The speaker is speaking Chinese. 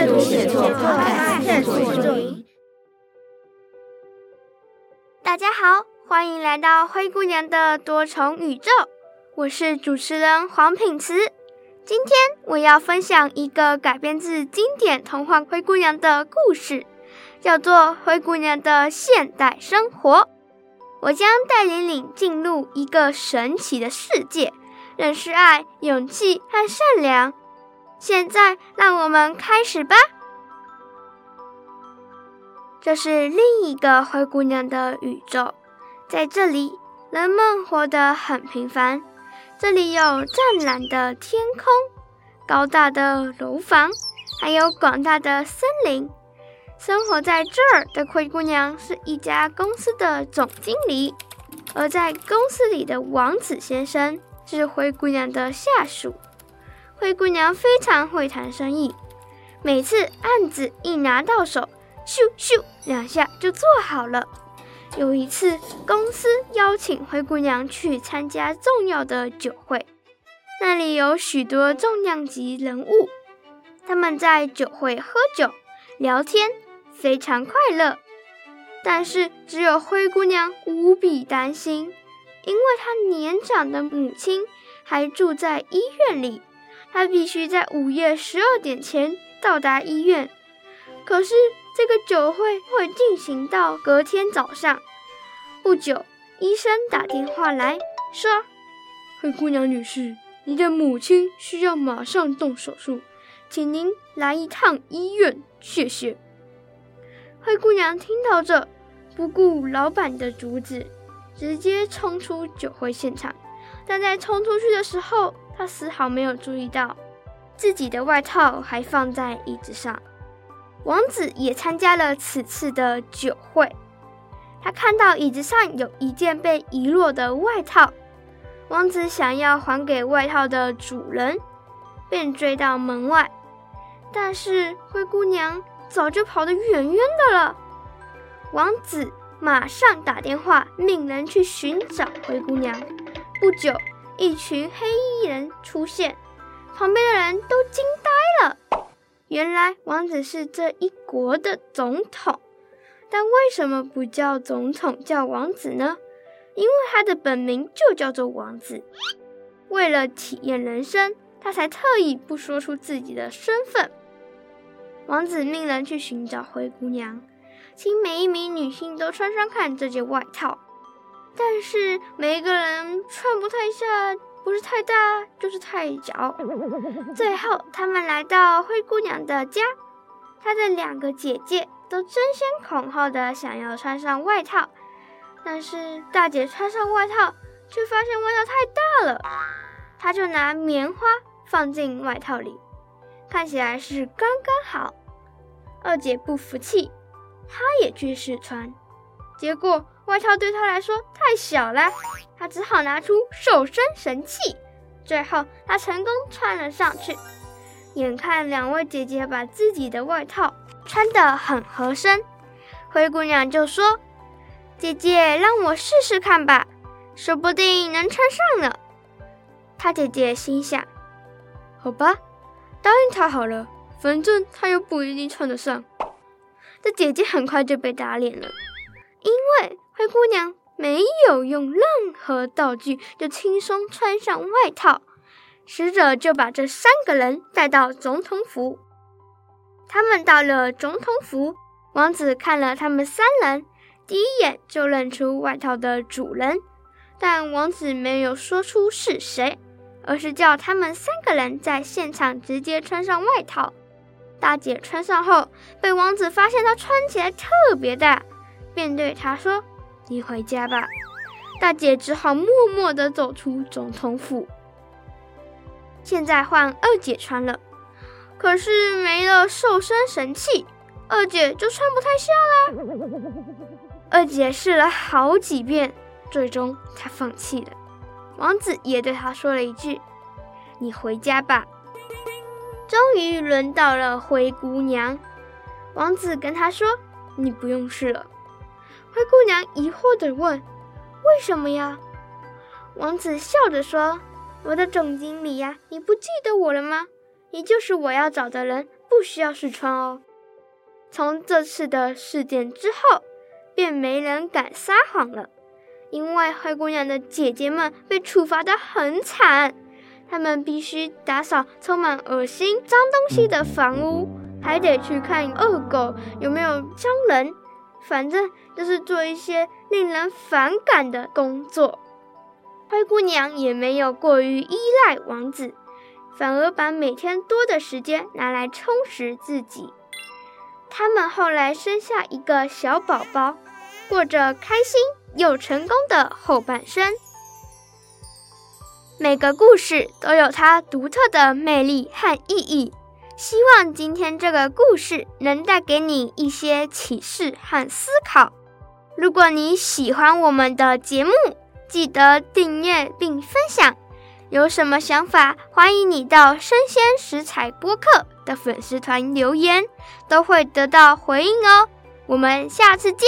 阅读写作快看探索大家好，欢迎来到灰姑娘的多重宇宙，我是主持人黄品慈。今天我要分享一个改编自经典童话《灰姑娘》的故事，叫做《灰姑娘的现代生活》。我将带领你进入一个神奇的世界，认识爱、勇气和善良。现在，让我们开始吧。这是另一个灰姑娘的宇宙，在这里，人们活得很平凡。这里有湛蓝的天空、高大的楼房，还有广大的森林。生活在这儿的灰姑娘是一家公司的总经理，而在公司里的王子先生是灰姑娘的下属。灰姑娘非常会谈生意，每次案子一拿到手，咻咻两下就做好了。有一次，公司邀请灰姑娘去参加重要的酒会，那里有许多重量级人物，他们在酒会喝酒聊天，非常快乐。但是，只有灰姑娘无比担心，因为她年长的母亲还住在医院里。他必须在午夜十二点前到达医院，可是这个酒会会进行到隔天早上。不久，医生打电话来说：“灰姑娘女士，你的母亲需要马上动手术，请您来一趟医院，谢谢。”灰姑娘听到这，不顾老板的阻止，直接冲出酒会现场。但在冲出去的时候，他丝毫没有注意到，自己的外套还放在椅子上。王子也参加了此次的酒会，他看到椅子上有一件被遗落的外套，王子想要还给外套的主人，便追到门外，但是灰姑娘早就跑得远远的了。王子马上打电话命人去寻找灰姑娘。不久。一群黑衣人出现，旁边的人都惊呆了。原来王子是这一国的总统，但为什么不叫总统，叫王子呢？因为他的本名就叫做王子。为了体验人生，他才特意不说出自己的身份。王子命人去寻找灰姑娘，请每一名女性都穿穿看这件外套。但是每一个人穿不太下，不是太大就是太小。最后，他们来到灰姑娘的家，她的两个姐姐都争先恐后的想要穿上外套，但是大姐穿上外套，却发现外套太大了，她就拿棉花放进外套里，看起来是刚刚好。二姐不服气，她也去试穿，结果。外套对他来说太小了，他只好拿出瘦身神器。最后，他成功穿了上去。眼看两位姐姐把自己的外套穿得很合身，灰姑娘就说：“姐姐，让我试试看吧，说不定能穿上呢。”她姐姐心想：“好吧，答应她好了，反正她又不一定穿得上。”这姐姐很快就被打脸了，因为。灰姑娘没有用任何道具，就轻松穿上外套。使者就把这三个人带到总统府。他们到了总统府，王子看了他们三人，第一眼就认出外套的主人，但王子没有说出是谁，而是叫他们三个人在现场直接穿上外套。大姐穿上后，被王子发现她穿起来特别大，便对她说。你回家吧，大姐只好默默地走出总统府。现在换二姐穿了，可是没了瘦身神器，二姐就穿不太下啦。二姐试了好几遍，最终她放弃了。王子也对她说了一句：“你回家吧。”终于轮到了灰姑娘，王子跟她说：“你不用试了。”灰姑娘疑惑地问：“为什么呀？”王子笑着说：“我的总经理呀，你不记得我了吗？你就是我要找的人，不需要试穿哦。从这次的事件之后，便没人敢撒谎了，因为灰姑娘的姐姐们被处罚得很惨，她们必须打扫充满恶心脏东西的房屋，还得去看恶狗有没有伤人，反正就是做一些令人反感的工作。灰姑娘也没有过于依赖王子，反而把每天多的时间拿来充实自己。他们后来生下一个小宝宝，过着开心又成功的后半生。每个故事都有它独特的魅力和意义。希望今天这个故事能带给你一些启示和思考。如果你喜欢我们的节目，记得订阅并分享。有什么想法，欢迎你到生鲜食材播客的粉丝团留言，都会得到回应哦。我们下次见。